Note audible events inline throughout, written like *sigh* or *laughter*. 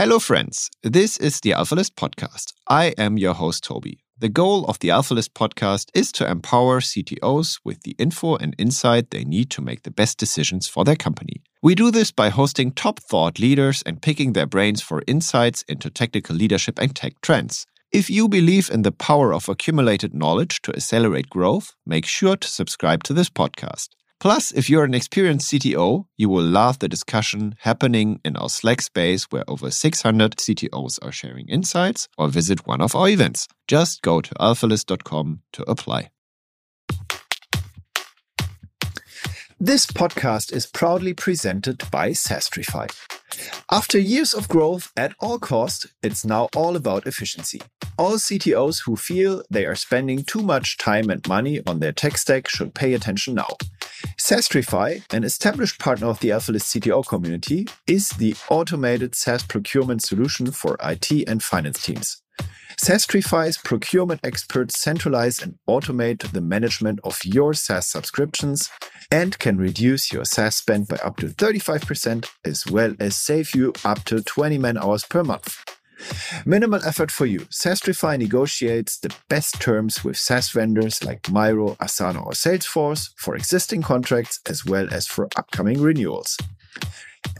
Hello, friends. This is the AlphaList podcast. I am your host, Toby. The goal of the AlphaList podcast is to empower CTOs with the info and insight they need to make the best decisions for their company. We do this by hosting top thought leaders and picking their brains for insights into technical leadership and tech trends. If you believe in the power of accumulated knowledge to accelerate growth, make sure to subscribe to this podcast. Plus, if you're an experienced CTO, you will love the discussion happening in our Slack space where over 600 CTOs are sharing insights or visit one of our events. Just go to alphalist.com to apply. This podcast is proudly presented by Sastrify. After years of growth at all cost, it's now all about efficiency. All CTOs who feel they are spending too much time and money on their tech stack should pay attention now. Sastrify, an established partner of the AlphaList CTO community, is the automated SaaS procurement solution for IT and finance teams. Sastrify's procurement experts centralize and automate the management of your SaaS subscriptions and can reduce your SaaS spend by up to 35% as well as save you up to 20 man hours per month. Minimal effort for you. Sastrify negotiates the best terms with SaaS vendors like Miro, Asana, or Salesforce for existing contracts as well as for upcoming renewals.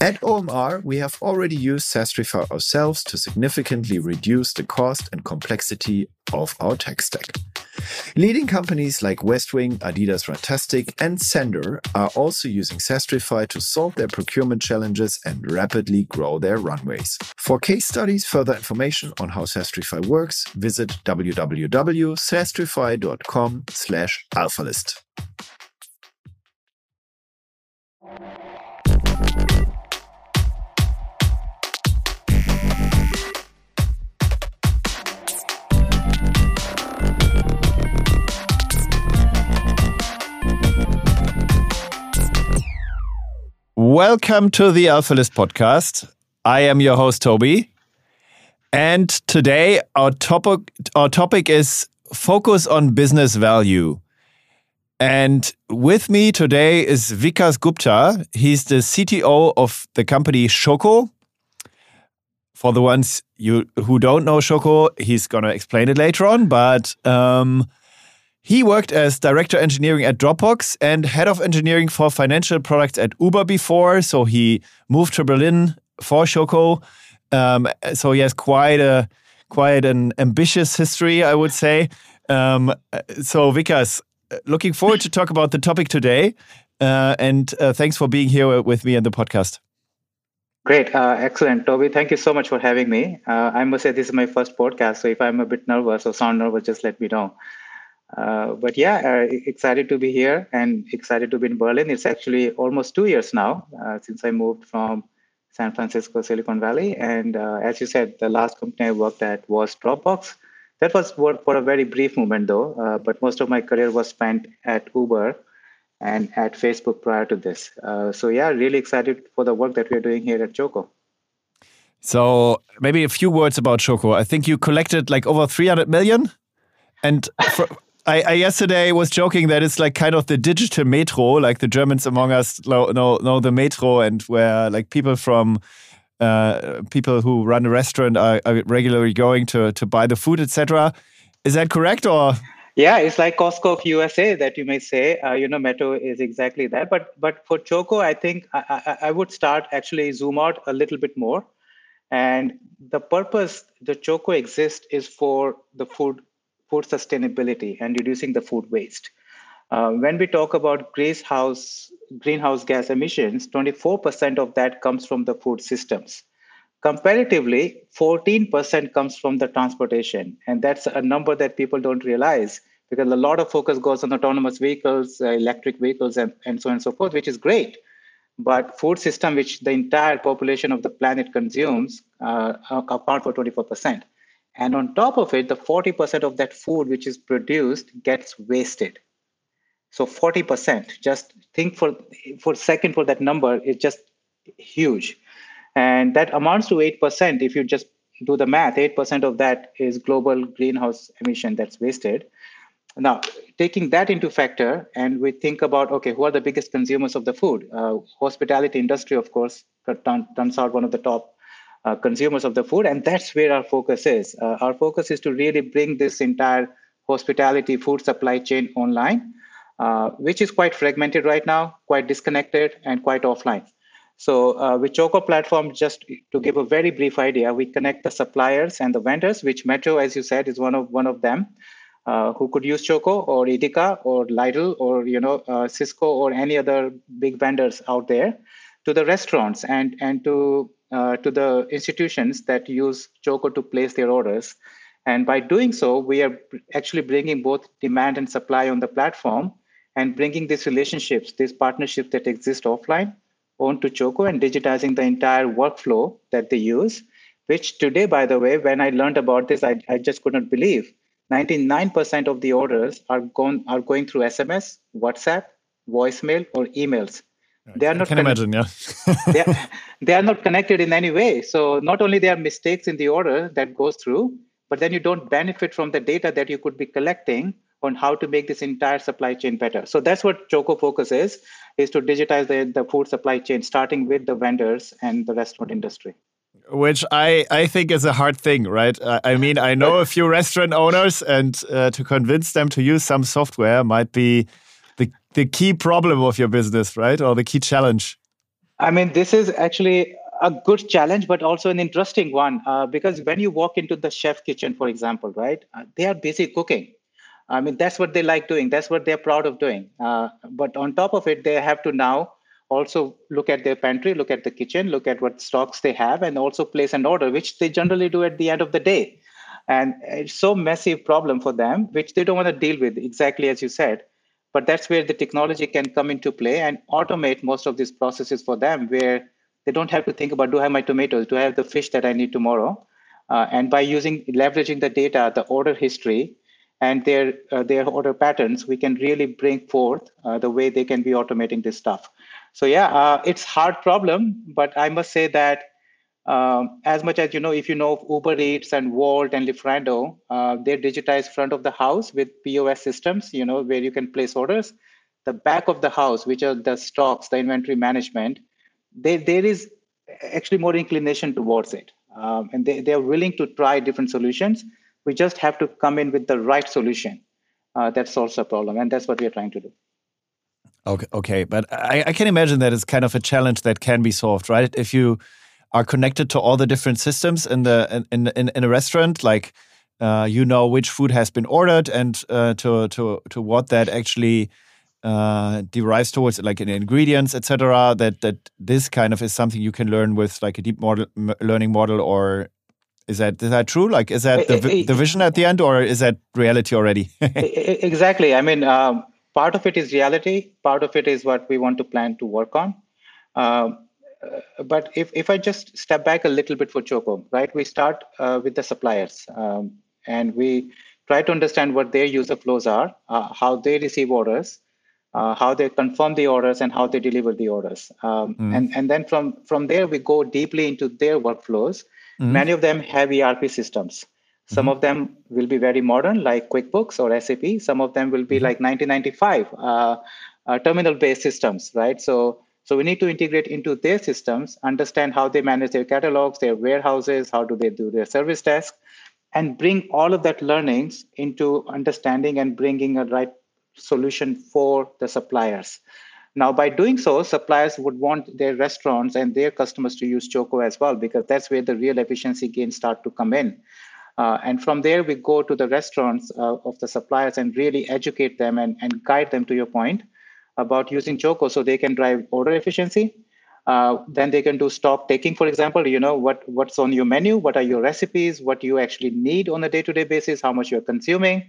At OMR, we have already used Sastrify ourselves to significantly reduce the cost and complexity of our tech stack. Leading companies like Westwing, Adidas Runtastic, and Sennder are also using Sastrify to solve their procurement challenges and rapidly grow their runways. For case studies, further information on how Sastrify works, visit www.sastrify.com slash alphalist. Welcome to the AlphaList podcast. I am your host Toby, and today our topic our topic is focus on business value. And with me today is Vikas Gupta. He's the CTO of the company Choco. For the ones you who don't know Choco, he's gonna explain it later on. But um, he worked as director engineering at Dropbox and head of engineering for financial products at Uber before. So he moved to Berlin for Choco. Um, so he has quite a quite an ambitious history, I would say. Um, so Vikas, looking forward to talk about the topic today. Uh, and uh, thanks for being here with me in the podcast. Great, uh, excellent, Toby. Thank you so much for having me. Uh, I must say this is my first podcast, so if I'm a bit nervous or sound nervous, just let me know. Uh, but yeah, uh, excited to be here and excited to be in Berlin. It's actually almost two years now uh, since I moved from San Francisco, Silicon Valley. And uh, as you said, the last company I worked at was Dropbox. That was for, for a very brief moment, though. Uh, but most of my career was spent at Uber and at Facebook prior to this. so yeah, really excited for the work that we're doing here at Choco. So maybe a few words about Choco. I think you collected like over 300 million. And for, I, I, yesterday was joking that it's like kind of the digital metro, like the Germans among us know know the metro, and where like people from uh, people who run a restaurant are, are regularly going to to buy the food, etc. Is that correct or? Yeah, it's like Costco of USA that you may say. Uh, you know, Metro is exactly that. But but for Choco, I think I, I, I would start actually zoom out a little bit more. And the purpose the Choco exists is for the food food sustainability and reducing the food waste. Uh, when we talk about greenhouse, greenhouse gas emissions, 24% of that comes from the food systems. Comparatively, 14% comes from the transportation. And that's a number that people don't realize because a lot of focus goes on autonomous vehicles, uh, electric vehicles, and, and so on and so forth, which is great. But food system, which the entire population of the planet consumes, uh, account for 24%. And on top of it, the 40% of that food which is produced gets wasted. So 40%, just think for, for a second for that number, is just huge. And that amounts to 8% if you just do the math. 8% of that is global greenhouse emission that's wasted. Now, taking that into factor, and we think about okay, who are the biggest consumers of the food? Uh, hospitality industry, of course, turns out one of the top uh, consumers of the food. And that's where our focus is. Uh, our focus is to really bring this entire hospitality food supply chain online, uh, which is quite fragmented right now, quite disconnected, and quite offline. So uh, with Choco platform, just to give a very brief idea, we connect the suppliers and the vendors, which Metro, as you said, is one of one of them, uh, who could use Choco or Edeka or Lidl or you know uh, Sysco or any other big vendors out there, to the restaurants and and to uh, to the institutions that use Choco to place their orders. And by doing so, we are actually bringing both demand and supply on the platform and bringing these relationships, these partnerships that exist offline onto Choco and digitizing the entire workflow that they use, which today, by the way, when I learned about this, I, I just couldn't believe. 99% of the orders are, going are going through SMS, WhatsApp, voicemail, or emails. They are not. I can imagine, yeah. *laughs* they, are, *laughs* they are not connected in any way. So not only there are mistakes in the order that goes through, but then you don't benefit from the data that you could be collecting on how to make this entire supply chain better. So that's what Choco Focus is, is to digitize the, the food supply chain, starting with the vendors and the restaurant industry. Which I, I think is a hard thing, right? I mean, I know a few restaurant owners, and uh, to convince them to use some software might be the, key problem of your business, right? Or the key challenge. I mean, this is actually a good challenge, but also an interesting one uh, because when you walk into the chef kitchen, for example, right, uh, they are busy cooking I mean, that's what they like doing. That's what they're proud of doing. Uh, but on top of it, they have to now also look at their pantry, look at the kitchen, look at what stocks they have, and also place an order, which they generally do at the end of the day. And it's so massive problem for them, which they don't want to deal with, exactly as you said. But that's where the technology can come into play and automate most of these processes for them, where they don't have to think about do I have my tomatoes, do I have the fish that I need tomorrow? Uh, and by using leveraging the data, the order history, and their uh, their order patterns, we can really bring forth uh, the way they can be automating this stuff. So yeah, uh, it's hard problem, but I must say that um, as much as you know, if you know Uber Eats and Wolt and Lieferando, uh, they digitize front of the house with POS systems, you know, where you can place orders. The back of the house, which are the stocks, the inventory management, they, there is actually more inclination towards it. Um, and they, they are willing to try different solutions we just have to come in with the right solution uh, that solves the problem, and that's what we are trying to do. Okay, okay, but I, I, can imagine that it's kind of a challenge that can be solved, right? If you are connected to all the different systems in the in in, in a restaurant, like uh, you know which food has been ordered and uh, to to to what that actually uh, derives towards, like in ingredients, etc. That that this kind of is something you can learn with like a deep model learning model or is that is that true? Like, is that the, the vision at the end, or is that reality already? *laughs* exactly. I mean, um, part of it is reality. Part of it is what we want to plan to work on. Um, uh, but if, if I just step back a little bit for Choco, right? We start uh, with the suppliers, um, and we try to understand what their user flows are, uh, how they receive orders, uh, how they confirm the orders, and how they deliver the orders. Um, mm. And and then from from there we go deeply into their workflows Mm-hmm. Many of them have ERP systems. Some mm-hmm. of them will be very modern, like QuickBooks or SAP. Some of them will be like 1995 uh, uh, terminal-based systems, right? So, so we need to integrate into their systems, understand how they manage their catalogs, their warehouses, how do they do their service desk, and bring all of that learnings into understanding and bringing a right solution for the suppliers. Now, by doing so, suppliers would want their restaurants and their customers to use Choco as well, because that's where the real efficiency gains start to come in. Uh, and from there, we go to the restaurants uh, of the suppliers and really educate them and, and guide them to your point about using Choco so they can drive order efficiency. Uh, then they can do stock taking, for example. You know what what's on your menu, what are your recipes, what you actually need on a day-to-day basis, how much you're consuming,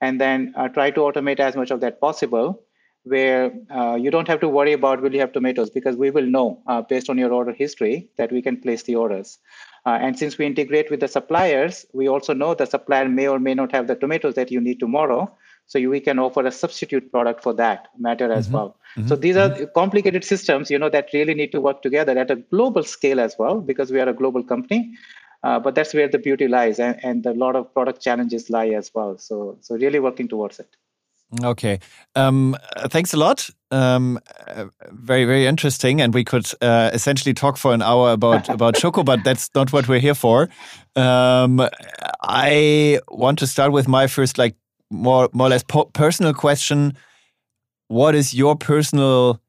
and then uh, try to automate as much of that possible where uh, you don't have to worry about will you have tomatoes because we will know uh, based on your order history that we can place the orders. Uh, and since we integrate with the suppliers, we also know the supplier may or may not have the tomatoes that you need tomorrow. So you, we can offer a substitute product for that matter as mm-hmm. well. Mm-hmm. So these are mm-hmm. complicated systems, you know, that really need to work together at a global scale as well because we are a global company. Uh, but that's where the beauty lies, and, and a lot of product challenges lie as well. So, so really working towards it. Okay. Um, thanks a lot. Um, very, very interesting. And we could uh, essentially talk for an hour about, *laughs* about Choco, but that's not what we're here for. Um, I want to start with my first, like, more, more or less personal question. What is your personal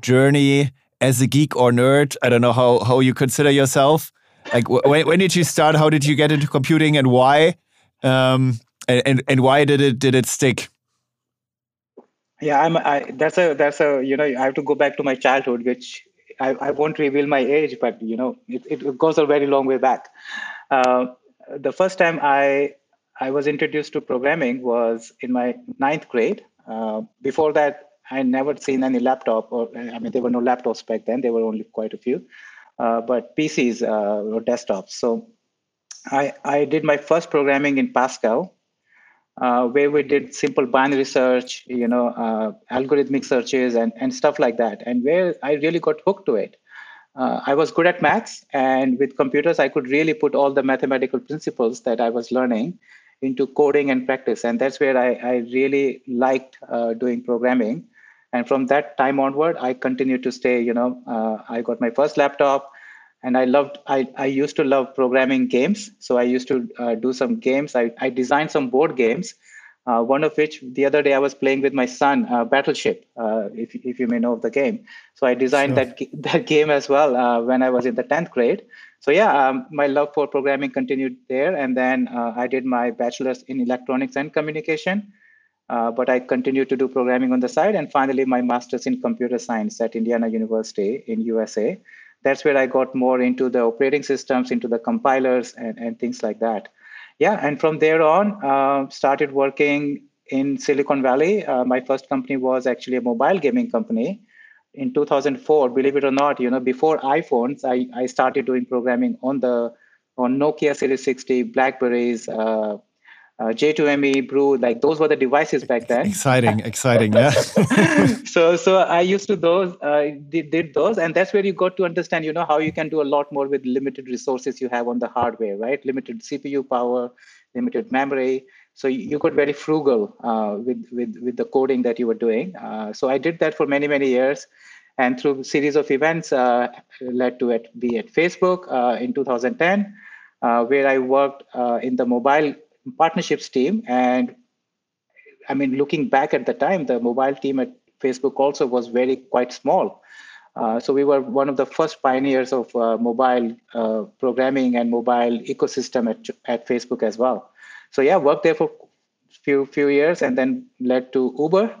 journey as a geek or nerd? I don't know how, how you consider yourself. Like, when, when did you start? How did you get into computing and why? Um, and, and why did it, did it stick? Yeah, I'm. I, that's a that's a you know I have to go back to my childhood, which I, I won't reveal my age, but you know it, it goes a very long way back. Uh, the first time I I was introduced to programming was in my ninth grade. Uh, before that, I never seen any laptop, or I mean, there were no laptops back then. There were only quite a few, uh, but PCs uh, or desktops. So I I did my first programming in Pascal uh, where we did simple binary search, you know, uh, algorithmic searches and, and stuff like that, and where I really got hooked to it. Uh, I was good at maths, and with computers, I could really put all the mathematical principles that I was learning into coding and practice, and that's where I, I really liked uh, doing programming. And from that time onward, I continued to stay. You know, uh, I got my first laptop and i loved i, I used to love programming games so i used to uh, do some games I, I designed some board games uh, one of which the other day i was playing with my son uh, battleship uh, if, if you may know of the game so i designed sure. that, that game as well uh, when i was in the 10th grade so yeah um, my love for programming continued there and then uh, i did my bachelor's in electronics and communication but I continued to do programming on the side, and finally my master's in computer science at Indiana University in USA that's where I got more into the operating systems, into the compilers, and, and things like that. Yeah, and from there on, uh, started working in Silicon Valley. Uh, my first company was actually a mobile gaming company. In 2004, believe it or not, you know, before iPhones, I, I started doing programming on the on Nokia Series 60, Blackberries, uh, uh, J2ME, Brew, like those were the devices back then. exciting, exciting, yeah. *laughs* so, so I used to those, uh, did, did those, and that's where you got to understand, you know, how you can do a lot more with limited resources you have on the hardware, right? Limited CPU power, limited memory. So you got very frugal uh, with with with the coding that you were doing. Uh, so I did that for many many years, and through series of events uh, led to it be at Facebook uh, in 2010. Uh, where I worked in the mobile partnerships team. And I mean, looking back at the time, the mobile team at Facebook also was very quite small. Uh, so we were one of the first pioneers of uh, mobile uh, programming and mobile ecosystem at, at Facebook as well. So yeah, worked there for few few years and then led to Uber.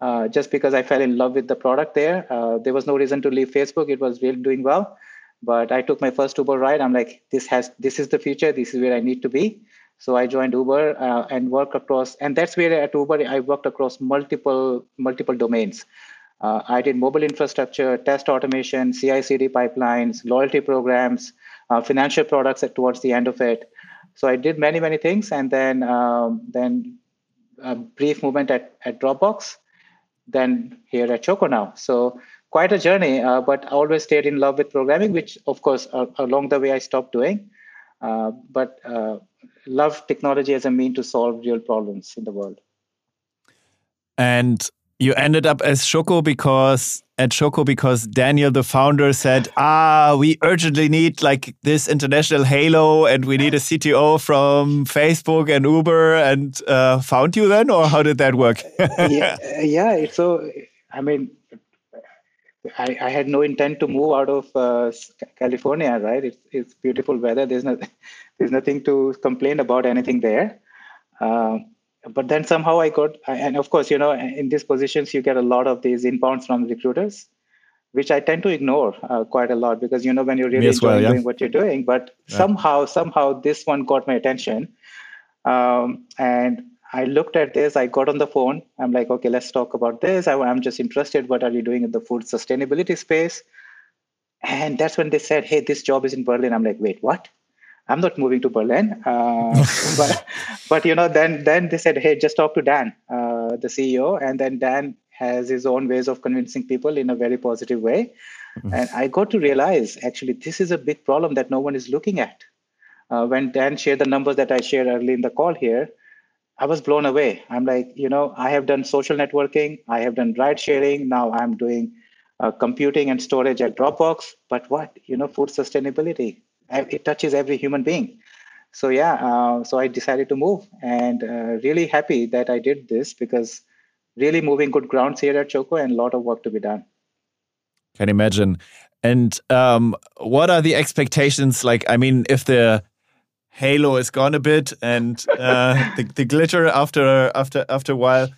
Uh, just because I fell in love with the product there, uh, there was no reason to leave Facebook. It was really doing well, but I took my first Uber ride. I'm like, this has this is the future. This is where I need to be. So I joined Uber uh, and work across, and that's where at Uber I worked across multiple multiple domains. Uh, I did mobile infrastructure, test automation, CI/CD pipelines, loyalty programs, uh, financial products at, towards the end of it. So I did many many things, and then um, then a brief movement at, at Dropbox, then here at Choco now. So quite a journey, uh, but I always stayed in love with programming, which of course uh, along the way I stopped doing. Uh, but uh, love technology as a mean to solve real problems in the world. And you ended up as Choco because at Choco because Daniel, the founder, said, "Ah, we urgently need like this international halo, and we need a CTO from Facebook and Uber." And uh, found you then, or how did that work? *laughs* yeah, yeah. So, I mean, I, I, had no intent to move out of uh, California, right? It's, it's beautiful weather. There's no, *laughs* there's nothing to complain about anything there. Uh, but then somehow I got, and of course, you know, in these positions, you get a lot of these inbounds from recruiters, which I tend to ignore uh, quite a lot because, you know, when you're really enjoying well, yeah. doing what you're doing, but yeah. somehow, somehow this one got my attention. Um, and I looked at this, I got on the phone. I'm like, okay, let's talk about this. I, am just interested. What are you doing in the food sustainability space? And that's when they said, hey, this job is in Berlin. I'm like, wait, what? I'm not moving to Berlin. Uh, *laughs* but, but, you know, then, then they said, hey, just talk to Dan, uh, the CEO. And then Dan has his own ways of convincing people in a very positive way. Mm-hmm. And I got to realize, actually, this is a big problem that no one is looking at. Uh, when Dan shared the numbers that I shared early in the call here, I was blown away. I'm like, you know, I have done social networking, I have done ride sharing. Now I'm doing uh, computing and storage at Dropbox. But what, you know, food sustainability, it touches every human being. So yeah, uh, so I decided to move, and uh, really happy that I did this because really moving good grounds here at Choco and a lot of work to be done. Can imagine. And um, what are the expectations? Like, I mean, if the halo is gone a bit and uh, *laughs* the, the glitter after after after a while,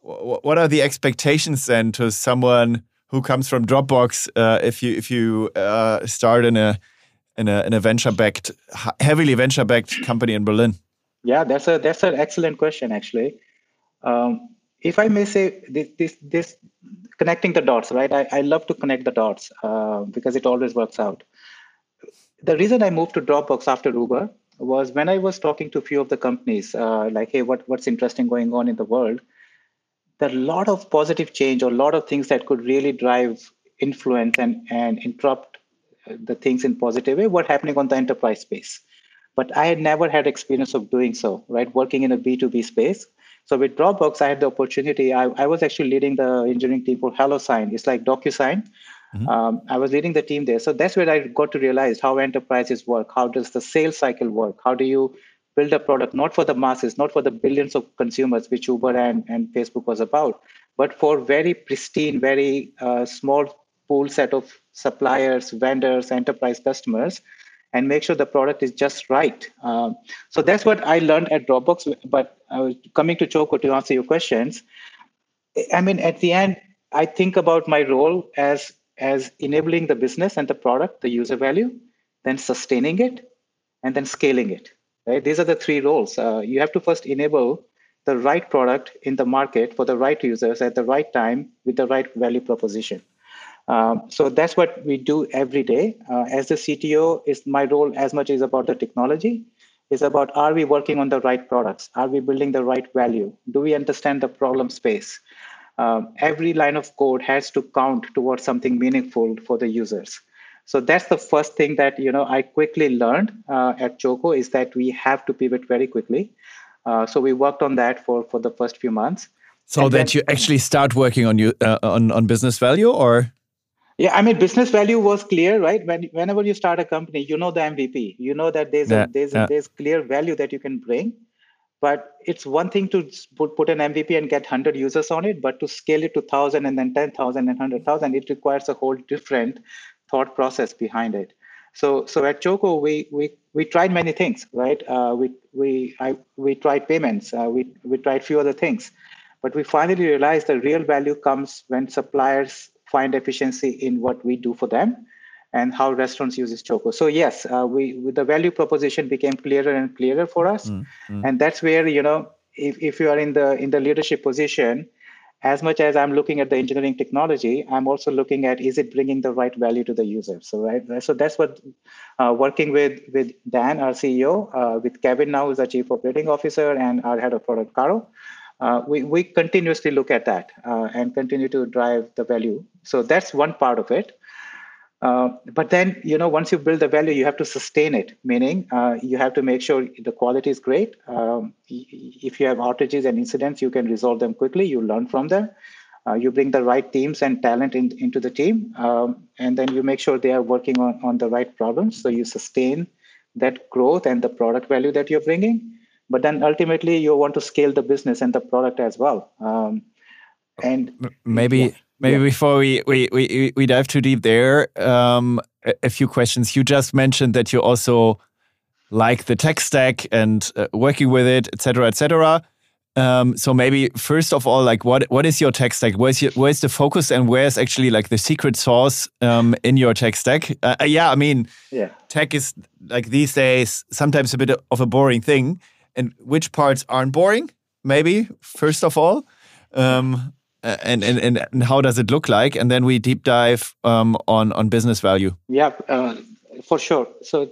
what are the expectations then to someone who comes from Dropbox? Uh, if you if you uh, start in a in a in a venture backed heavily venture backed company in Berlin? Yeah, that's a that's an excellent question actually. Um, if I may say this, this, this connecting the dots, right? I, I love to connect the dots uh, because it always works out. The reason I moved to Dropbox after Uber was when I was talking to a few of the companies, uh, like, hey, what, what's interesting going on in the world? There are a lot of positive change or a lot of things that could really drive influence and, and interrupt the things in positive way, what happening on the enterprise space. But I had never had experience of doing so, right? Working in a B2B space so with Dropbox, I had the opportunity. I, I was actually leading the engineering team for HelloSign. It's like DocuSign. Mm-hmm. Um, I was leading the team there. So that's where I got to realize how enterprises work. How does the sales cycle work? How do you build a product not for the masses, not for the billions of consumers, which Uber and, and Facebook was about, but for very pristine, very uh, small pool set of suppliers, vendors, enterprise customers and make sure the product is just right. Um, so that's what I learned at Dropbox. But uh, coming to Choco to answer your questions, I mean, at the end, I think about my role as as enabling the business and the product, the user value, then sustaining it, and then scaling it. Right? These are the three roles. Uh, you have to first enable the right product in the market for the right users at the right time with the right value proposition. Um, so that's what we do every day. Uh, as the CTO, is my role as much is about the technology. Is about are we working on the right products? Are we building the right value? Do we understand the problem space? Um, every line of code has to count towards something meaningful for the users. So that's the first thing that you know I quickly learned uh, at Choco is that we have to pivot very quickly. Uh, so we worked on that for for the first few months. So and that then, you actually start working on you uh, on on business value, or yeah, I mean, business value was clear, right? When whenever you start a company, you know the MVP. You know that there's yeah, a, there's yeah. a, there's clear value that you can bring. But it's one thing to put, put an MVP and get 100 users on it, but to scale it to 1,000 and then 10,000 and 100,000, it requires a whole different thought process behind it. So, so at Choco, we we we tried many things, right? Uh, we we I we tried payments, uh, we we tried few other things, but we finally realized the real value comes when suppliers find efficiency in what we do for them and how restaurants uses choco so yes uh, we the value proposition became clearer and clearer for us. Mm, mm. and that's where you know if, if you are in the in the leadership position as much as i'm looking at the engineering technology i'm also looking at is it bringing the right value to the user? So right so that's what uh, working with with dan our ceo uh, with kevin now who's our chief operating officer and our head of product caro uh, we, we continuously look at that uh, and continue to drive the value. So that's one part of it. Uh, but then, you know, once you build the value, you have to sustain it, meaning uh, you have to make sure the quality is great. Um, if you have outages and incidents, you can resolve them quickly. You learn from them. Uh, you bring the right teams and talent in, into the team, um, and then you make sure they are working on, on the right problems. So you sustain that growth and the product value that you're bringing but then ultimately you want to scale the business and the product as well. Um, and maybe yeah, maybe yeah. before we, we we we dive too deep there um, a, few questions. You just mentioned that you also like the tech stack and uh, working with it etc etc um, so maybe first of all like what what is your tech stack? Where's your, where's the focus and where's actually like the secret sauce um, in your tech stack? Uh, uh yeah i mean yeah. tech is like these days sometimes a bit of a boring thing and which parts aren't boring, maybe, first of all. Um, and, and, and how does it look like? And then we deep dive um, on, on business value. Yeah, uh, for sure. So,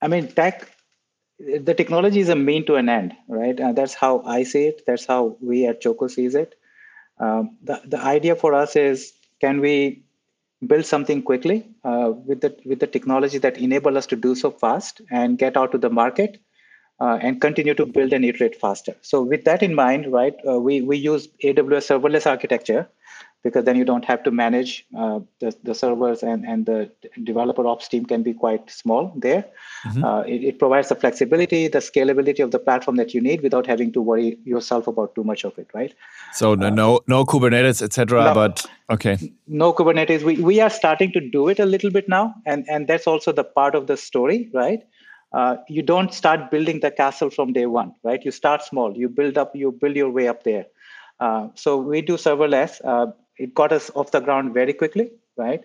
I mean, tech, the technology is a mean to an end, right? And that's how I see it. That's how we at Choco sees it. Um, the, the idea for us is can we build something quickly uh, with the with the technology that enable us to do so fast and get out to the market uh, and continue to build and iterate faster. So with that in mind, right, uh, we, we use AWS serverless architecture because then you don't have to manage uh, the, the servers and, and the developer ops team can be quite small there. Mm-hmm. Uh, it, it, provides the flexibility, the scalability of the platform that you need without having to worry yourself about too much of it, right? So no no, no Kubernetes, etc. No, but okay. No Kubernetes. We, we are starting to do it a little bit now, and, and that's also the part of the story, right? Uh, you don't start building the castle from day one, right? You start small. You build up. You build your way up there. Uh, so we do serverless. Uh, it got us off the ground very quickly, right?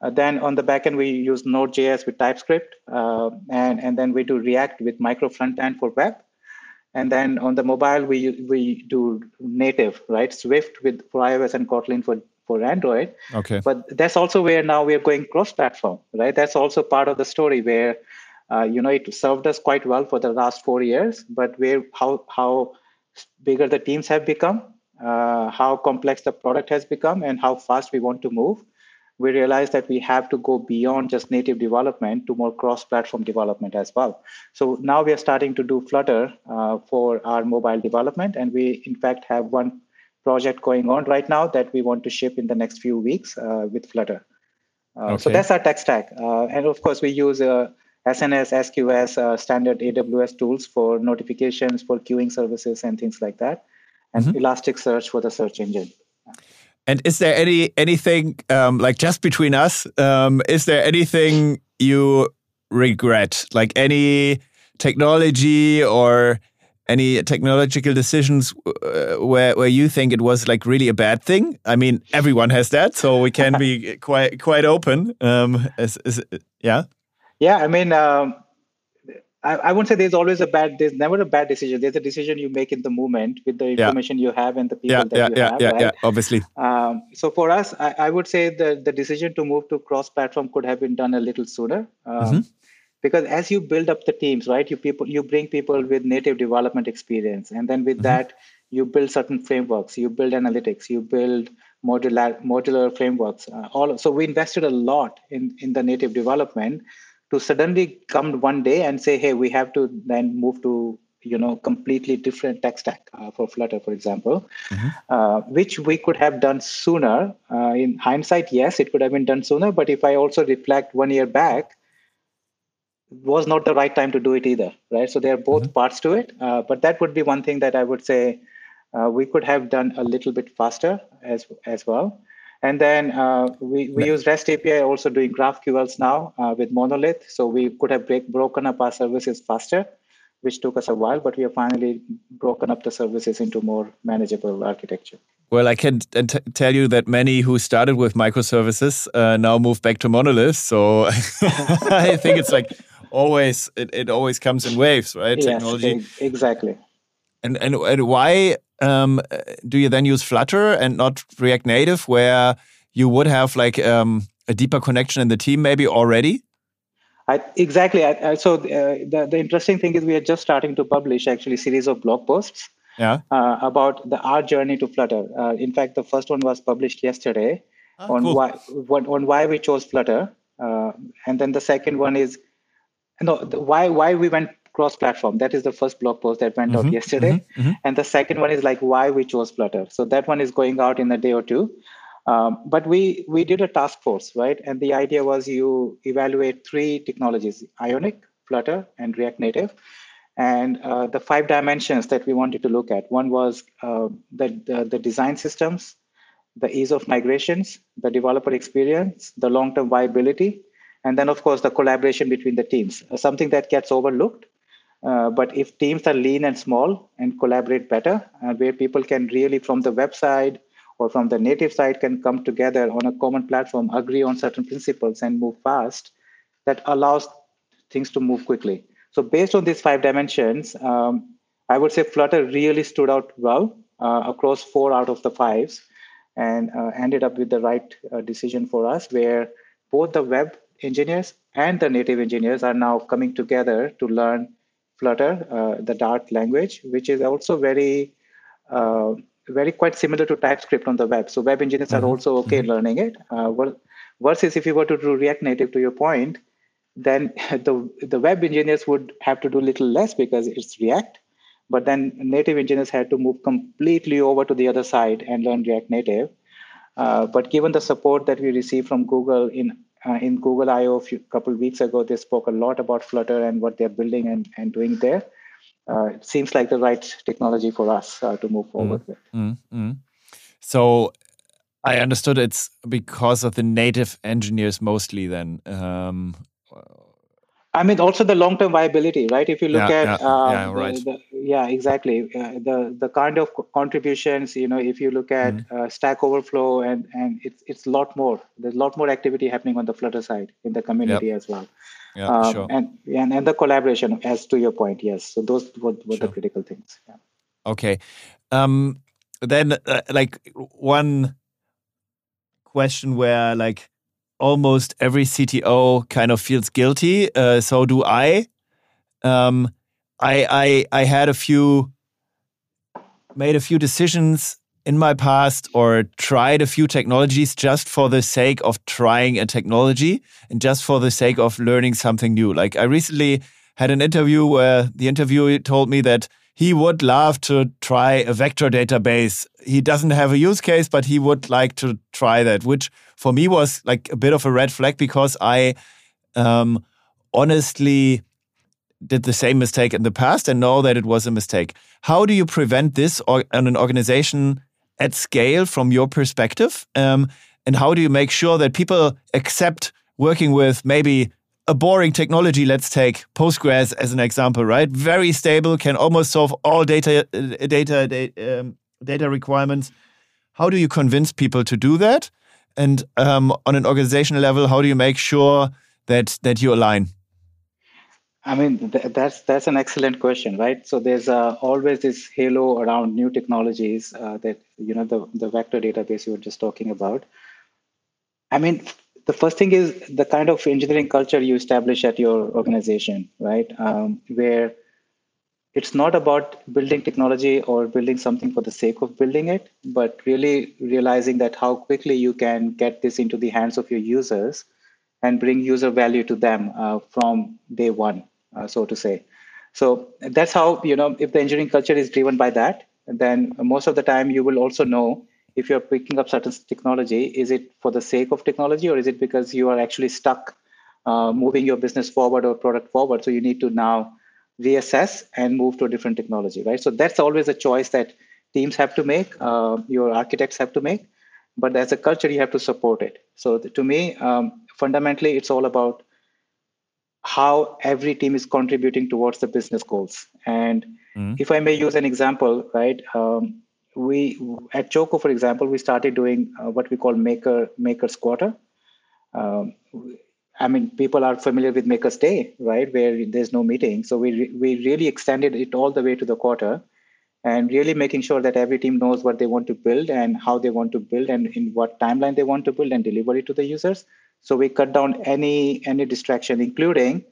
Uh, then on the backend, we use Node.js with TypeScript, uh, and and then we do React with micro frontend for web, and then on the mobile, we we do native, right? Swift with for iOS and Kotlin for for Android. Okay. But that's also where now we are going cross-platform, right? That's also part of the story where uh, you know, it served us quite well for the last four years, but where how how bigger the teams have become, uh, how complex the product has become, and how fast we want to move, we realized that we have to go beyond just native development to more cross-platform development as well. So now we are starting to do Flutter uh, for our mobile development, and we in fact have one project going on right now that we want to ship in the next few weeks uh, with Flutter. Uh, okay. So that's our tech stack, uh, and of course we use a SNS, SQS, uh, standard AWS tools for notifications, for queuing services, and things like that, and mm-hmm. Elasticsearch for the search engine. And is there any anything um, like just between us? Um, is there anything you regret, like any technology or any technological decisions uh, where where you think it was like really a bad thing? I mean, everyone has that, so we can be *laughs* quite quite open. Um, is, is, yeah. Yeah, I mean, um, I, I won't say there's always a bad. There's never a bad decision. There's a decision you make in the moment with the information yeah. you have and the people yeah, that yeah, you yeah, have. Yeah, right? yeah, obviously. Um, so for us, I, I, would say the the decision to move to cross-platform could have been done a little sooner. Um, mm-hmm. Because as you build up the teams, right, you people you bring people with native development experience, and then with mm-hmm. that you build certain frameworks, you build analytics, you build modular modular frameworks. Uh, all so we invested a lot in in the native development to suddenly come one day and say, hey, we have to then move to you know completely different tech stack uh, for flutter for example mm-hmm. uh, which we could have done sooner uh, in hindsight yes it could have been done sooner but if i also reflect one year back was not the right time to do it either right so there are both mm-hmm. parts to it uh, but that would be one thing that i would say uh, we could have done a little bit faster as as well and then uh, we, we use REST API also doing GraphQLs now uh, with Monolith. So we could have break, broken up our services faster, which took us a while, but we have finally broken up the services into more manageable architecture. Well, I can t- tell you that many who started with microservices uh, now move back to monoliths. So *laughs* I think it's like always, it, it always comes in waves, right? Yes, Technology. Exactly. And, and, and why um, do you then use Flutter and not React Native, where you would have like um, a deeper connection in the team maybe already? I, exactly. I, I, so uh, the, the interesting thing is we are just starting to publish actually series of blog posts yeah. uh, about the our journey to Flutter. Uh, in fact, the first one was published yesterday oh, on cool. why on why we chose Flutter, uh, and then the second one is no the, why why we went cross platform that is the first blog post that went mm-hmm, out yesterday. Mm-hmm, mm-hmm. and the second one is like why we chose flutter. So that one is going out in a day or two. Um, but we we did a task force right? And the idea was you evaluate three technologies ionic flutter and react native. And uh, the five dimensions that we wanted to look at. One was uh, the, the, the design systems the ease of migrations the developer experience the long-term viability and then of course the collaboration between the teams. Uh, something that gets overlooked uh, but if teams are lean and small and collaborate better, uh, where people can really, from the website or from the native side, can come together on a common platform, agree on certain principles, and move fast, that allows things to move quickly. So, based on these five dimensions, um, I would say Flutter really stood out well uh, across four out of the fives and uh, ended up with the right uh, decision for us, where both the web engineers and the native engineers are now coming together to learn Flutter, uh, the Dart language, which is also very, uh, very quite similar to TypeScript on the web. So web engineers mm-hmm. are also okay mm-hmm. learning it. Uh, well, versus if you were to do React Native, to your point, then *laughs* the the web engineers would have to do a little less because it's React. But then native engineers had to move completely over to the other side and learn React Native. Uh, but given the support that we received from Google in uh, in Google I/O a few, couple of weeks ago, they spoke a lot about Flutter and what they're building and, and doing there. Uh, it seems like the right technology for us uh, to move forward mm, with. Mm, mm. So I understood it's because of the native engineers mostly then. Um, I mean, also the long-term viability, right? If you look yeah, at, yeah, uh, yeah, right. the, yeah, exactly. Uh, the the kind of contributions, you know, if you look at mm. uh, Stack Overflow, and and it's it's a lot more. There's a lot more activity happening on the Flutter side in the community yep. as well. Yeah, um, sure. And, and and the collaboration, as to your point, yes. So those were, were sure. the critical things. Yeah. Okay. Um, then, uh, like one question where like almost every CTO kind of feels guilty. Uh, so do I. Um, I I I had a few made a few decisions in my past or tried a few technologies just for the sake of trying a technology and just for the sake of learning something new. Like I recently had an interview where the interviewer told me that he would love to try a vector database. He doesn't have a use case, but he would like to try that, which for me was like a bit of a red flag because I um, honestly did the same mistake in the past and know that it was a mistake. How do you prevent this or, in an organization at scale from your perspective? Um, and how do you make sure that people accept working with maybe a boring technology, let's take Postgres as an example, right? Very stable, can almost solve all data uh, data data, um, data requirements. How do you convince people to do that? And um, on an organizational level, how do you make sure that that you align? I mean, th that's that's an excellent question, right? So there's uh, always this halo around new technologies uh, that you know the the vector database you were just talking about. I mean, the first thing is the kind of engineering culture you establish at your organization, right? Um, where it's not about building technology or building something for the sake of building it, but really realizing that how quickly you can get this into the hands of your users and bring user value to them uh, from day one, uh, so to say. So that's how, you know, if the engineering culture is driven by that, then most of the time you will also know if you're picking up certain technology, is it for the sake of technology or is it because you are actually stuck uh, moving your business forward or product forward? So you need to now reassess and move to a different technology, right? So that's always a choice that teams have to make, uh, your architects have to make. But as a culture, you have to support it. So to me, um, fundamentally, it's all about how every team is contributing towards the business goals. And mm-hmm. if I may use an example, right? Um, we at Choco, for example, we started doing uh, what we call maker makers quarter. Um, I mean, people are familiar with Makers Day, right, where there's no meeting. So we re- we really extended it all the way to the quarter, and really making sure that every team knows what they want to build and how they want to build and in what timeline they want to build and deliver it to the users. So we cut down any any distraction, including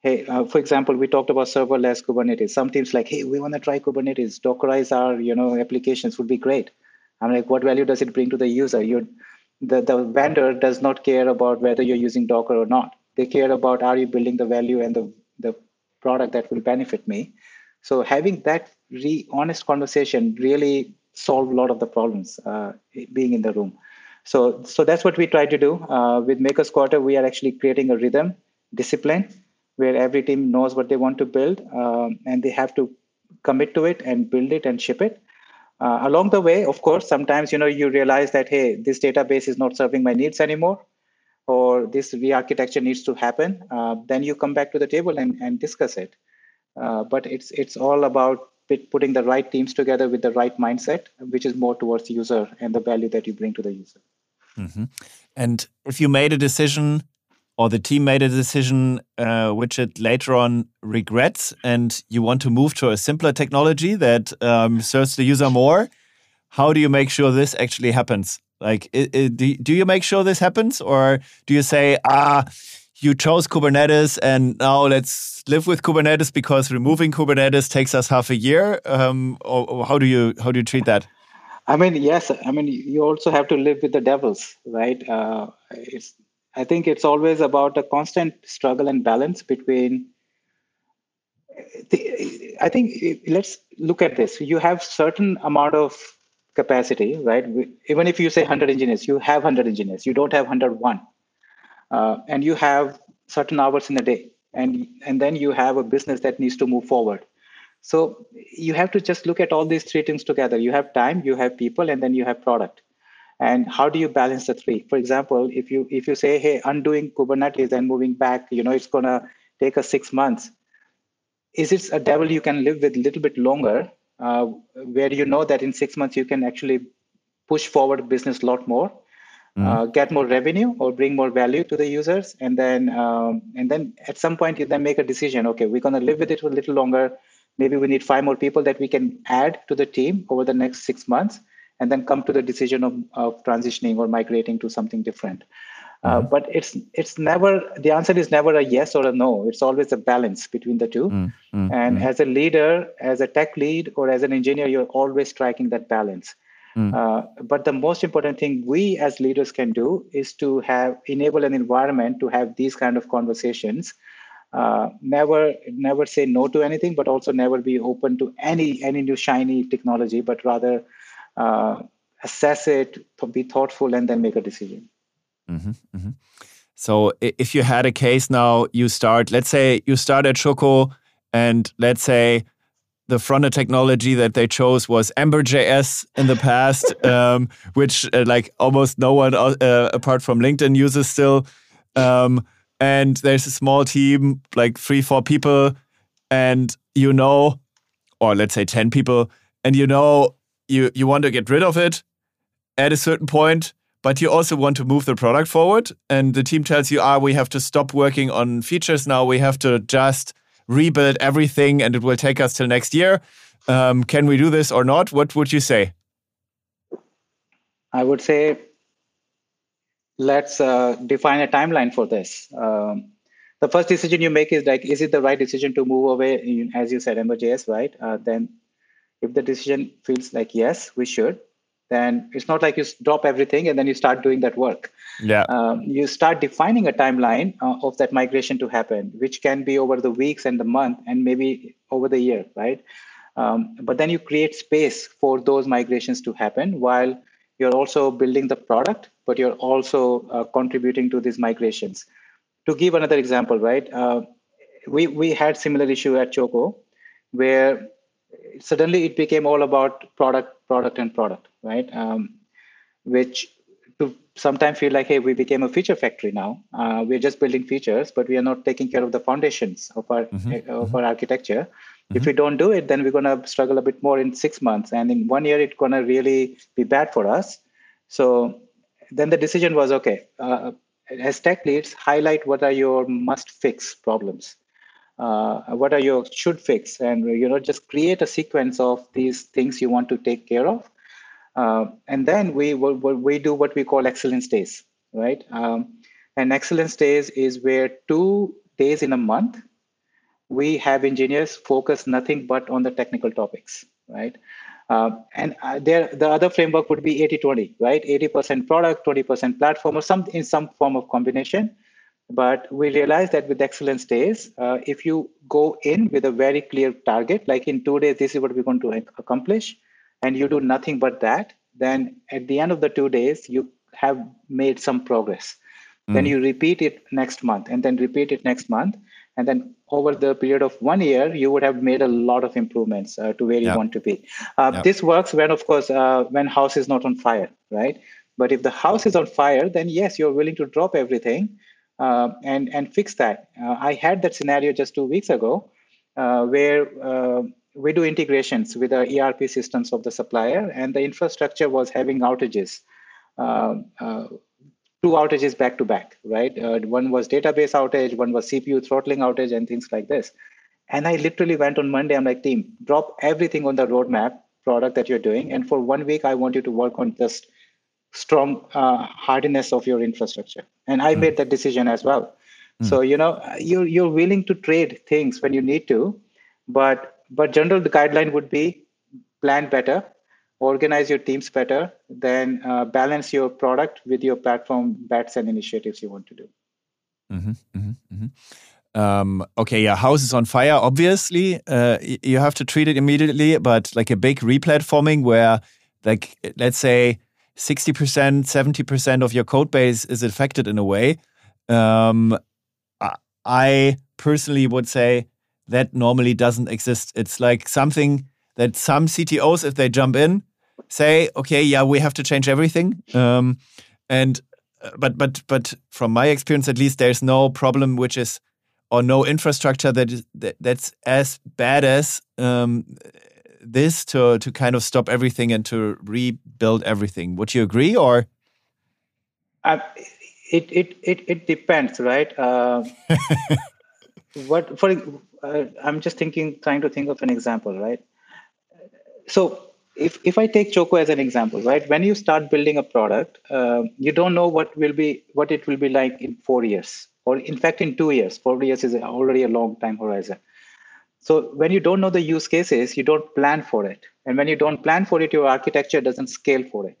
hey, uh, for example, we talked about serverless Kubernetes. Some teams like, hey, we want to try Kubernetes, Dockerize our you know applications would be great. I'm like, what value does it bring to the user? You, the the vendor does not care about whether you're using Docker or not. They care about are you building the value and the the product that will benefit me. So having that re honest conversation really solve a lot of the problems uh, being in the room. So so that's what we try to do uh, with Makers Quarter. We are actually creating a rhythm, discipline where every team knows what they want to build um, and they have to commit to it and build it and ship it. Uh, along the way, of course, sometimes you know you realize that hey, this database is not serving my needs anymore, or this re-architecture needs to happen. Uh, then you come back to the table and, and discuss it. Uh, but it's it's all about putting the right teams together with the right mindset, which is more towards the user and the value that you bring to the user. Mm-hmm. And if you made a decision or the team made a decision uh, which it later on regrets and you want to move to a simpler technology that um, serves the user more how do you make sure this actually happens like it, it, do, you make sure this happens or do you say ah you chose kubernetes and now let's live with kubernetes because removing kubernetes takes us half a year um, or, or how do you how do you treat that I mean, yes. I mean, you also have to live with the devils, right? Uh, it's I think it's always about a constant struggle and balance between. The, I think let's look at this. You have certain amount of capacity, right? Even if you say 100 engineers, you have 100 engineers. You don't have 101, uh, and you have certain hours in a day, and and then you have a business that needs to move forward. So you have to just look at all these three things together. You have time, you have people, and then you have product and how do you balance the three? For example if you if you say hey undoing kubernetes and moving back you know it's going to take us six months. Is it a devil you can live with a little bit longer uh, where you know that in six months you can actually push forward business a lot more mm. uh, get more revenue or bring more value to the users and then um, and then at some point you then make a decision okay we're going to live with it for a little longer. Maybe we need five more people that we can add to the team over the next six months and then come to the decision of, of transitioning or migrating to something different. Uh, mm-hmm. but it's it's never the answer is never a yes or a no. It's always a balance between the 2 mm-hmm. And mm-hmm. as a leader, as a tech lead, or as an engineer, you're always striking that balance. Mm. Uh, but the most important thing we as leaders can do is to have enable an environment to have these kind of conversations. Uh, never never say no to anything, but also never be open to any any new shiny technology, but rather uh, assess it, be thoughtful, and then make a decision. Mm-hmm, mm-hmm. So, if you had a case now, you start, let's say you start at Choco, and let's say the front end technology that they chose was Ember.js in the past, *laughs* um, which uh, like almost no one uh, uh, apart from LinkedIn uses still. Um, and there's a small team, like three, four people, and you know, or let's say 10 people, and you know you you want to get rid of it at a certain point but you also want to move the product forward. And the team tells you ah we have to stop working on features now. We have to just rebuild everything and it will take us till next year. Um, can we do this or not? What would you say? I would say let's uh, define a timeline for this. Um, the first decision you make is like is it the right decision to move away? As you said ember.js right? Uh, then if the decision feels like yes we should then it's not like you drop everything and then you start doing that work. Yeah. Um, you start defining a timeline uh, of that migration to happen which can be over the weeks and the month and maybe over the year right? Um, but then you create space for those migrations to happen while you're also building the product but you're also uh, contributing to these migrations. To give another example right uh, we we had similar issue at choco where suddenly it became all about product, product, and product, right? Um, which to sometimes feel like, hey, we became a feature factory now. Uh, we're just building features, but we are not taking care of the foundations of our mm-hmm. Eh, of mm-hmm. our architecture. Mm-hmm. If we don't do it, then we're gonna struggle a bit more in six months, and in one year, it's gonna really be bad for us. So then the decision was okay. Uh, as tech leads, highlight what are your must fix problems uh, what are your should fix? And you know just create a sequence of these things you want to take care of. Uh, and then we will we do what we call excellence days right? Um, and excellence days is where two days in a month we have engineers focus nothing but on the technical topics right? Uh, and uh, there the other framework would be 80 20 right? 80% product 20% platform or some in some form of combination but we realized that with excellence days, uh, if you go in with a very clear target, like in two days, this is what we're going to accomplish, and you do nothing but that, then at the end of the two days, you have made some progress. Mm. Then you repeat it next month, and then repeat it next month. And then over the period of one year, you would have made a lot of improvements uh, to where you want to be. Uh, This works when, of course, uh, when house is not on fire, right? But if the house is on fire, then yes, you're willing to drop everything uh, and and fix that. Uh, I had that scenario just two weeks ago, uh, where we do integrations with the ERP systems of the supplier, and the infrastructure was having outages two outages back to back, right? Uh, one was database outage, one was CPU throttling outage, and things like this. And I literally went on Monday. I'm like, team, drop everything on the roadmap product that you're doing, and for one week, I want you to work on just strong uh, hardiness of your infrastructure and i mm. made that decision as well mm. so you know you're you're willing to trade things when you need to but but general the guideline would be plan better organize your teams better then uh, balance your product with your platform bets and initiatives you want to do Mm-hmm, mm-hmm, mm-hmm. Um, okay, yeah, house is on fire. Obviously, uh, you have to treat it immediately. But like a big replatforming, where like let's say sixty percent, seventy percent of your code base is affected in a way. Um, I personally would say that normally doesn't exist. It's like something that some CTOs, if they jump in, say, okay, yeah, we have to change everything. Um, and uh, but but but from my experience, at least, there's no problem which is or no infrastructure that is that, that's as bad as um, this to to kind of stop everything and to rebuild everything. Would you agree or? Uh, it, it it it depends, right? Uh, *laughs* what for? Uh, I'm just thinking, trying to think of an example, right? So if, if I take Choco as an example, right, when you start building a product, uh, you don't know what will be what it will be like in four years, or in fact in two years. Four years is already a long time horizon. So when you don't know the use cases, you don't plan for it, and when you don't plan for it, your architecture doesn't scale for it.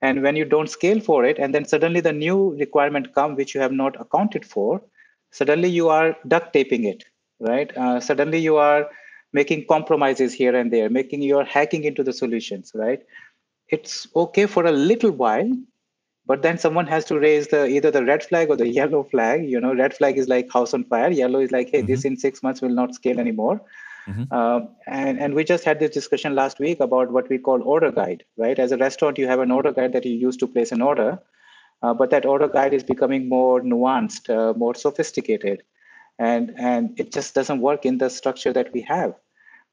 And when you don't scale for it, and then suddenly the new requirement come which you have not accounted for, suddenly you are duct taping it, right? Uh, suddenly you are making compromises here and there, making you're hacking into the solutions, right? It's okay for a little while, but then someone has to raise the either the red flag or the *laughs* yellow flag. You know, red flag is like house on fire. Yellow is like, hey, mm-hmm. this in six months will not scale anymore. Mm-hmm. Uh, and and we just had this discussion last week about what we call order guide, right? As a restaurant, you have an order guide that you use to place an order, uh, but that order guide is becoming more nuanced, uh, more sophisticated and and it just doesn't work in the structure that we have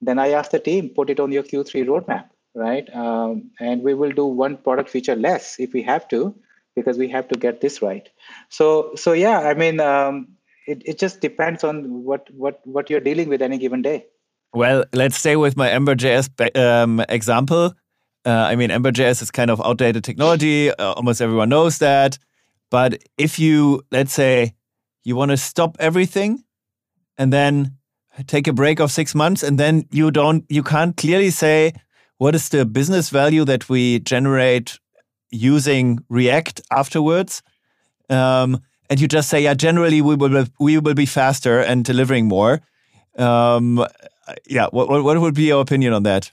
then i ask the team put it on your q3 roadmap right? Um, and we will do one product feature less if we have to because we have to get this right. So so yeah i mean um, it, it just depends on what what what you're dealing with any given day. Well let's stay with my ember.js um, example. Uh, i mean ember.js is kind of outdated technology. Uh, almost everyone knows that. But if you let's say you want to stop everything and then take a break of six months and then you don't you can't clearly say what is the business value that we generate using react afterwards um, and you just say yeah generally we will we will be faster and delivering more um, yeah what, what would be your opinion on that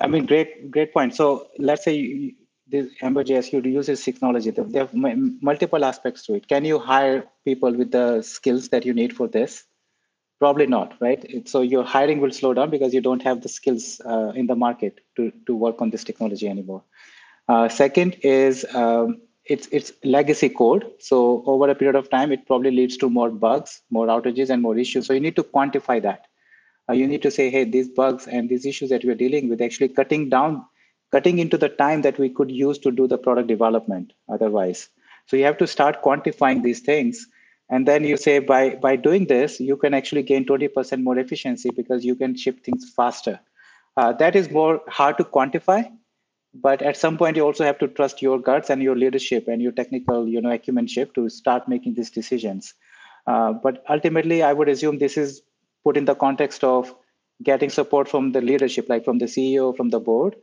i mean great great point so let's say this Ember.js, you use this technology. There are multiple aspects to it. Can you hire people with the skills that you need for this? Probably not, right? So your hiring will slow down because you don't have the skills uh, in the market to, to work on this technology anymore. Uh, second is um, it's it's legacy code. So over a period of time, it probably leads to more bugs, more outages, and more issues. So you need to quantify that. Uh, you need to say, hey, these bugs and these issues that we're dealing with actually cutting down cutting into the time that we could use to do the product development otherwise. So you have to start quantifying these things. And then you say by, by doing this, you can actually gain 20% more efficiency because you can ship things faster. Uh, that is more hard to quantify, but at some point you also have to trust your guts and your leadership and your technical you know acumenship to start making these decisions. Uh, but ultimately, I would assume this is put in the context of getting support from the leadership, like from the CEO, from the board,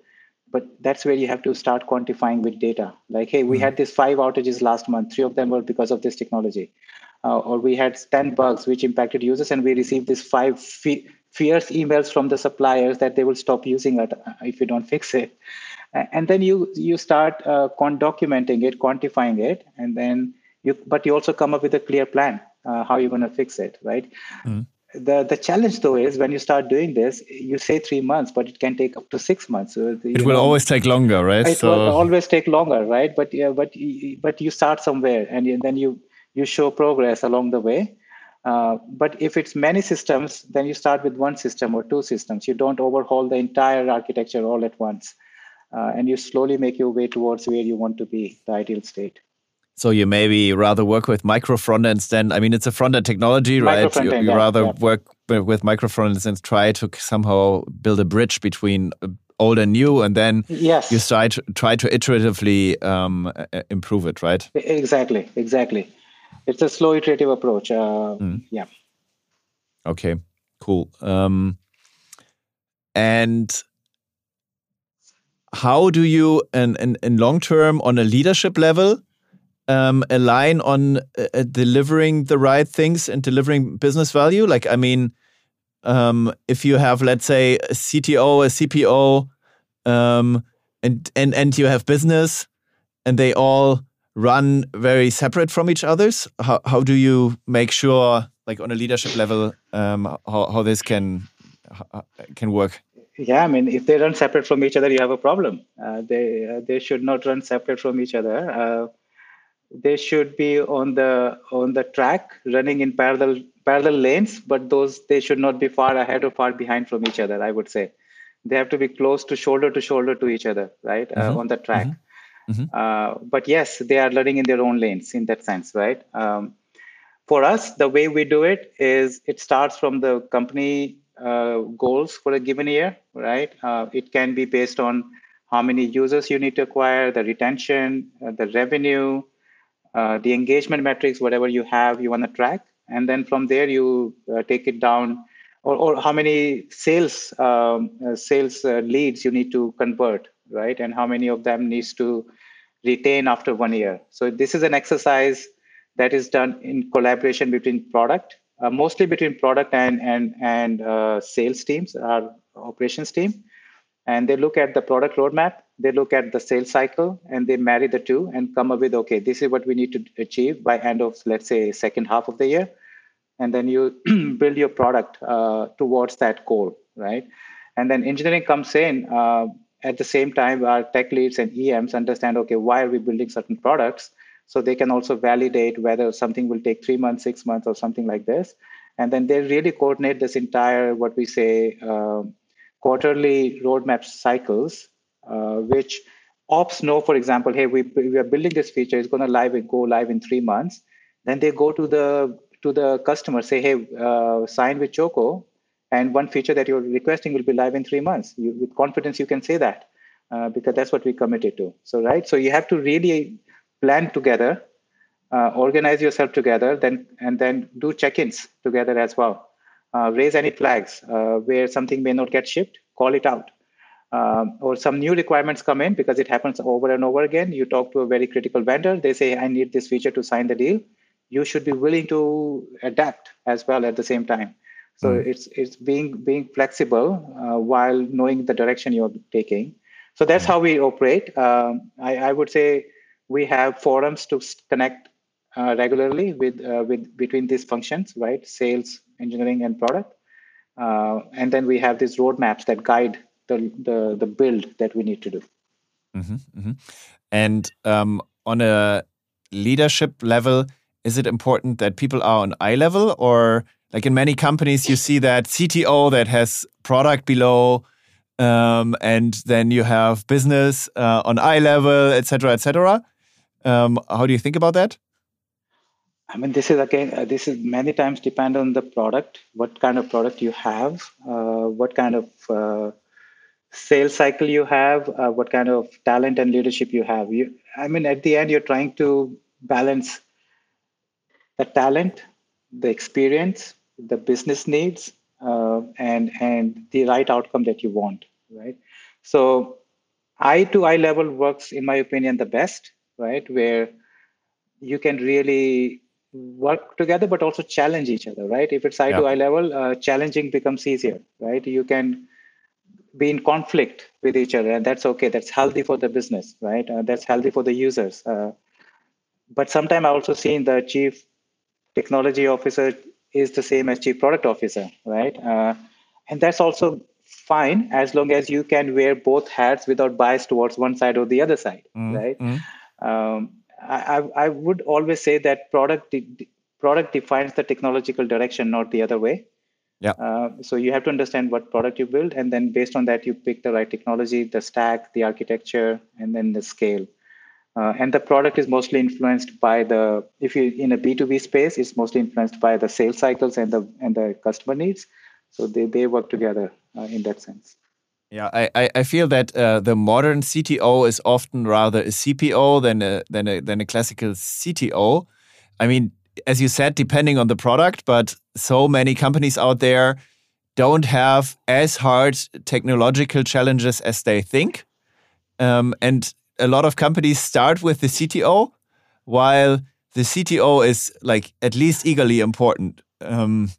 but that's where you have to start quantifying with data like hey we mm-hmm. had these five outages last month three of them were because of this technology uh, or we had 10 bugs which impacted users and we received these five fierce emails from the suppliers that they will stop using it uh, if you don't fix it. And then you you start uh, documenting it quantifying it and then you but you also come up with a clear plan uh, how you're going to fix it right? Mm-hmm. The the challenge though is when you start doing this you say three months but it can take up to six months so, it will know, always take longer right? it so... will always take longer right? But yeah but but you start somewhere and, and then you you show progress along the way uh, but if it's many systems then you start with one system or two systems you don't overhaul the entire architecture all at once uh, and you slowly make your way towards where you want to be the ideal state so you maybe rather work with micro frontends than I mean it's a frontend technology, right? You, you yeah, rather yeah. work with micro frontends and try to somehow build a bridge between uh, old and new, and then yes. you try to try to iteratively um, improve it, right? Exactly, exactly. It's a slow iterative approach. Uh, mm. Yeah. Okay. Cool. Um, and how do you, in, in, in long term, on a leadership level, um, align on uh, delivering the right things and delivering business value? Like, I mean, um, if you have, let's say, a CTO, a CPO, um, and and and you have business, and they all run very separate from each others. How how do you make sure, like on a leadership level, um, how how this can can work? Yeah, I mean, if they run separate from each other, you have a problem. Uh, they uh, they should not run separate from each other. Uh, they should be on the on the track, running in parallel parallel lanes, but those they should not be far ahead or far behind from each other. I would say they have to be close to shoulder to shoulder to each other, right, uh, mm-hmm. on the track. Mm-hmm. Mm-hmm. Uh, but yes, they are learning in their own lanes in that sense, right? Um, for us, the way we do it is it starts from the company uh, goals for a given year, right? Uh, it can be based on how many users you need to acquire, the retention, uh, the revenue, uh, the engagement metrics, whatever you have, you want to track. And then from there, you uh, take it down, or, or how many sales um, sales leads you need to convert, right? And how many of them needs to retain after one year. So this is an exercise that is done in collaboration between product uh, mostly between product and and and uh, sales teams, our operations team, and they look at the product roadmap, they look at the sales cycle, and they marry the two and come up with okay, this is what we need to achieve by end of let's say second half of the year, and then you *clears throat* build your product uh, towards that goal, right? And then engineering comes in. At the same time, our tech leads and EMs understand, okay, why are we building certain products? So they can also validate whether something will take three months, six months, or something like this. And then they really coordinate this entire, what we say, uh, quarterly roadmap cycles, uh, which ops know, for example, hey, we, we are building this feature, it's going to live and go live in three months. Then they go to the to the customer, say, hey, uh, sign with Choco, and one feature that you're requesting will be live in three months. You, with confidence, you can say that uh, because that's what we committed to. So, right. So you have to really plan together, uh, organize yourself together, then and then do check-ins together as well. Uh, raise any flags uh, where something may not get shipped, call it out. Um, or some new requirements come in because it happens over and over again. You talk to a very critical vendor, they say, I need this feature to sign the deal. You should be willing to adapt as well at the same time. So mm. it's it's being being flexible uh, while knowing the direction you're taking. So that's how we operate. Um, I, I, would say we have forums to connect uh, regularly with uh, with between these functions, right? Sales, engineering, and product. Uh, and then we have these roadmaps that guide the the, the build that we need to do. Mm-hmm, mm-hmm. And um, on a leadership level, is it important that people are on eye level, or like in many companies, you see that CTO that has product below um, and then you have business uh, on eye level, etc., etc. Um, how do you think about that? I mean, this is again, uh, this is many times depend on the product, what kind of product you have, uh, what kind of uh, sales cycle you have, uh, what kind of talent and leadership you have. You, I mean, at the end, you're trying to balance the talent, the experience, the business needs, uh, and and the right outcome that you want, right? So, eye to eye level works, in my opinion, the best right? Where you can really work together, but also challenge each other, right? If it's eye to eye level, uh, challenging becomes easier, right? You can be in conflict with each other, and that's okay. That's healthy for the business, right? Uh, that's healthy for the users. Uh, but sometimes I also seen the chief technology officer is the same as chief product officer, right? Uh, and that's also fine as long as you can wear both hats without bias towards one side or the other side, mm right? mm um, I, I would always say that product de- product defines the technological direction, not the other way. Yeah. Uh, so you have to understand what product you build, and then based on that, you pick the right technology, the stack, the architecture, and then the scale. Uh, and the product is mostly influenced by the if you in a b2b space it's mostly influenced by the sales cycles and the and the customer needs. So they, they work together uh, in that sense. Yeah, I, I feel that uh, the modern CTO is often rather a CPO than a, than a than a classical CTO. I mean, as you said, depending on the product, but so many companies out there don't have as hard technological challenges as they think, um, and a lot of companies start with the CTO, while the CTO is like at least equally important. Um,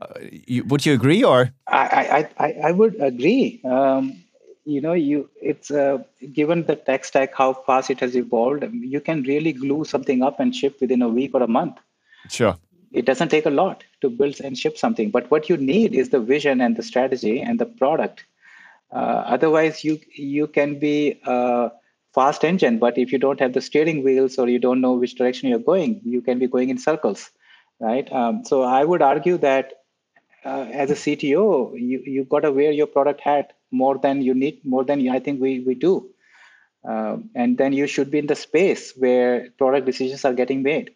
uh, you, would you agree or? I, I, I, I would agree. Um, you know, you it's uh, given the tech stack how fast it has evolved, you can really glue something up and ship within a week or a month. Sure. It doesn't take a lot to build and ship something, but what you need is the vision and the strategy and the product. Uh, otherwise, you you can be a fast engine, but if you don't have the steering wheels or you don't know which direction you're going, you can be going in circles, right? Um, so I would argue that uh, as a CTO, you you got to wear your product hat more than you need, more than I think we we do, um, and then you should be in the space where product decisions are getting made.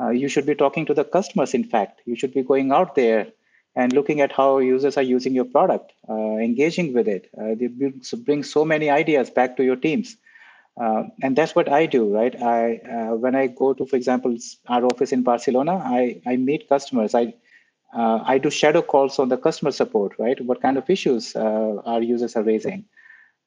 Uh, you should be talking to the customers. In fact, you should be going out there and looking at how users are using your product, uh, engaging with it. Uh, they bring so many ideas back to your teams. Uh, and that's what I do, right? I uh, when I go to, for example, our office in Barcelona, I, I meet customers. I uh, I do shadow calls on the customer support, right? What kind of issues uh, our users are raising,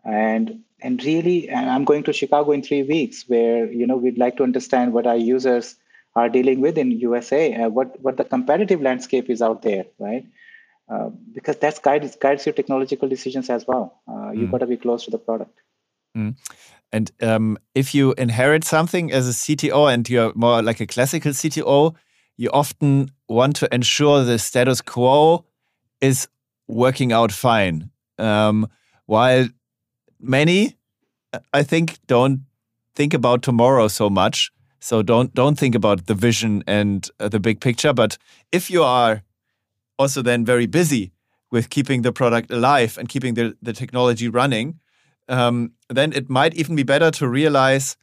and and really, I'm going to Chicago in three weeks, where you know we'd like to understand what our users are dealing with in USA, uh, what what the competitive landscape is out there, right? Uh, because that's guides guides your technological decisions as well. Uh, you've mm. got to be close to the product. Mm. And um, if you inherit something as a CTO and you're more like a classical CTO, you often want to ensure the status quo is working out fine. Um, while many, I think, don't think about tomorrow so much. So don't don't think about the vision and uh, the big picture. But if you are also then very busy with keeping the product alive and keeping the, the technology running, um, then it might even be better to realize,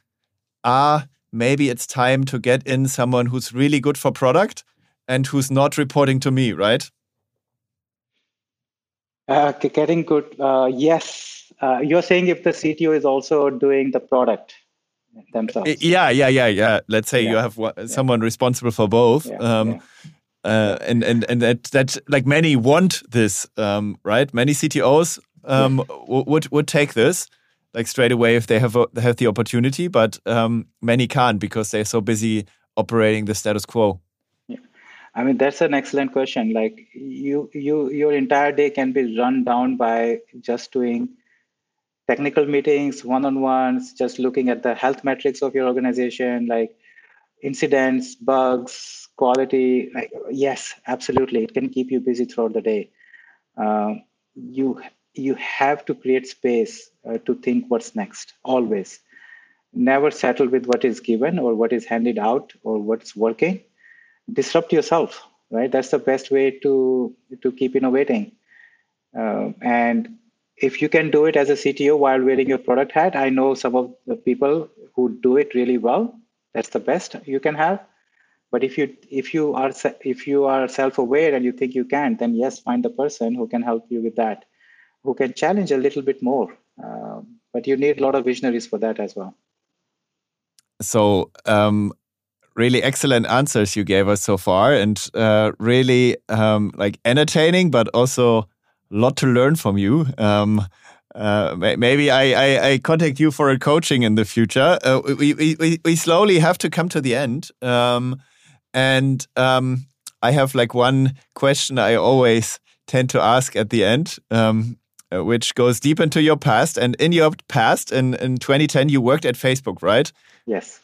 ah, maybe it's time to get in someone who's really good for product and who's not reporting to me, right? Uh, getting good. Uh, yes. Uh, you're saying if the CTO is also doing the product themselves. Yeah, yeah, yeah, yeah. Let's say yeah. you have one, someone responsible for both. Um, uh, and and and that that like many want this, um, right? Many CTOs um, would would take this like straight away if they have a, have the opportunity, but um, many can't because they're so busy operating the status quo. Yeah. I mean that's an excellent question. Like you you your entire day can be run down by just doing technical meetings, one-on-ones, just looking at the health metrics of your organization, like incidents, bugs, quality. Like, yes, absolutely, it can keep you busy throughout the day. Uh, you you have to create space uh, to think what's next always never settle with what is given or what is handed out or what's working disrupt yourself right that's the best way to to keep innovating uh, and if you can do it as a cto while wearing your product hat i know some of the people who do it really well that's the best you can have but if you if you are if you are self-aware and you think you can then yes find the person who can help you with that who can challenge a little bit more. Um, but you need a lot of visionaries for that as well. So, um, really excellent answers you gave us so far, and uh, really um, like entertaining, but also lot to learn from you. Um, uh, maybe I, I, I, contact you for a coaching in the future. Uh, we, we, we slowly have to come to the end. Um, and um, I have like one question I always tend to ask at the end. Um, uh, which goes deep into your past. And in your past, in, in 2010, you worked at Facebook, right? Yes.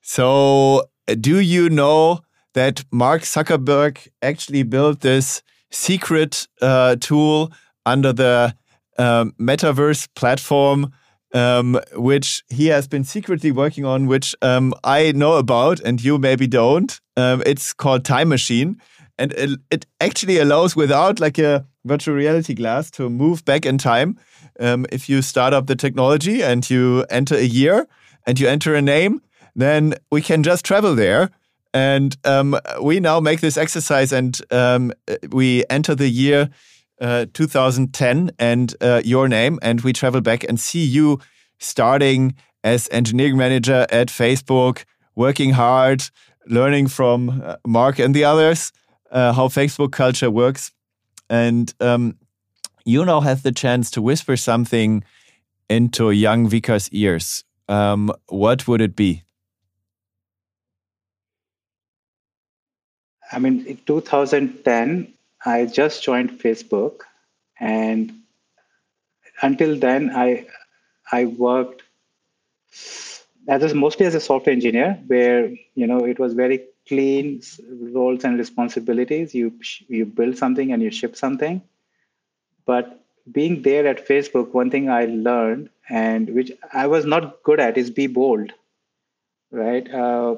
So, uh, do you know that Mark Zuckerberg actually built this secret uh, tool under the um, metaverse platform? Um, which he has been secretly working on, which um, I know about and you maybe don't. Um, it's called Time Machine, and it, it, actually allows without like a virtual reality glass to move back in time. Um, if you start up the technology and you enter a year and you enter a name, then we can just travel there. And um, we now make this exercise and um, we enter the year uh, 2010 and uh, your name, and we travel back and see you starting as engineering manager at Facebook, working hard, learning from uh, Mark and the others uh, how Facebook culture works and um, you now have the chance to whisper something into young Vikas' ears. Um, what would it be? I mean, in 2010, I just joined Facebook, and until then, I I worked as mostly as a software engineer, where you know it was very clean roles and responsibilities. You you build something and you ship something, but being there at Facebook, one thing I learned and which I was not good at is be bold, right? Uh,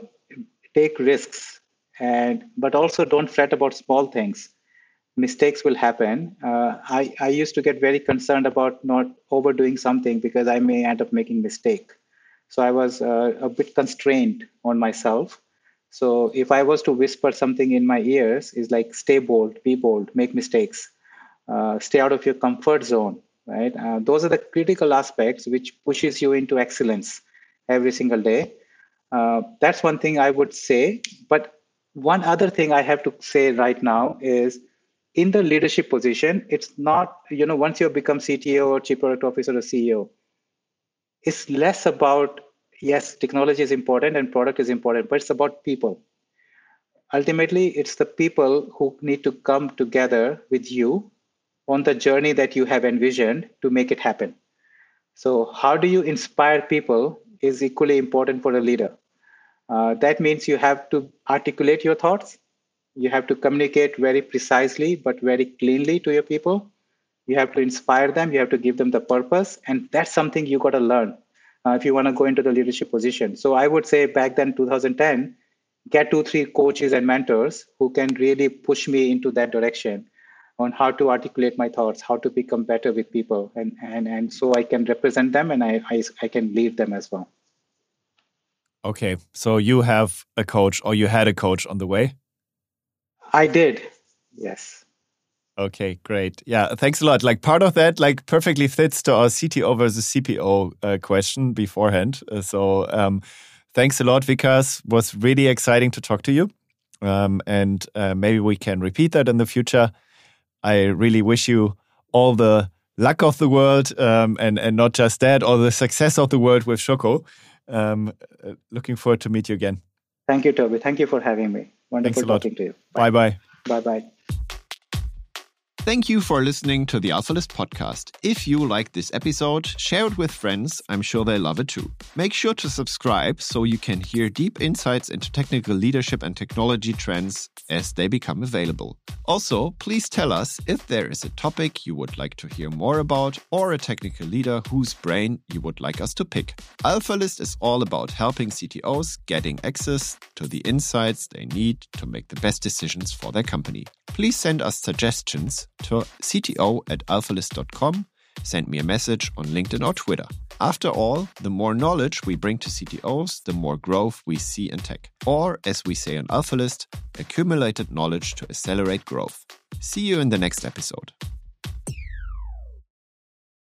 take risks, and but also don't fret about small things. Mistakes will happen. Uh, I I used to get very concerned about not overdoing something because I may end up making mistake. So I was uh, a bit constrained on myself. So if I was to whisper something in my ears, is like stay bold, be bold, make mistakes uh, stay out of your comfort zone right uh, those are the critical aspects which pushes you into excellence every single day uh, that's one thing i would say but one other thing i have to say right now is in the leadership position it's not you know once you become cto or chief product officer or ceo it's less about yes technology is important and product is important but it's about people ultimately it's the people who need to come together with you on the journey that you have envisioned to make it happen. So, how do you inspire people is equally important for a leader. Uh, that means you have to articulate your thoughts. You have to communicate very precisely but very cleanly to your people. You have to inspire them. You have to give them the purpose. And that's something you got to learn uh, if you want to go into the leadership position. So, I would say back then, 2010, get two, three coaches and mentors who can really push me into that direction on how to articulate my thoughts, how to become better with people, and and and so I can represent them and I I, I can lead them as well. Okay, so you have a coach, or you had a coach on the way. I did, yes. Okay, great. Yeah, thanks a lot. Like part of that, like perfectly fits to our CTO versus CPO uh, question beforehand. Uh, so um, thanks a lot, Vikas. Was really exciting to talk to you. Um, and uh, maybe we can repeat that in the future. I really wish you all the luck of the world um, and, and not just that, all the success of the world with Choco. Um, uh, looking forward to meet you again. Thank you, Toby. Thank you for having me. Wonderful talking to you. Bye bye. Bye bye. Thank you for listening to the AlphaList podcast. If you like this episode, share it with friends. I'm sure they love it too. Make sure to subscribe so you can hear deep insights into technical leadership and technology trends as they become available. Also, please tell us if there is a topic you would like to hear more about or a technical leader whose brain you would like us to pick. AlphaList is all about helping CTOs getting access to the insights they need to make the best decisions for their company. Please send us suggestions to cto at alphalist.com, send me a message on LinkedIn or Twitter. After all, the more knowledge we bring to CTOs, the more growth we see in tech. Or, as we say on AlphaList, accumulated knowledge to accelerate growth. See you in the next episode.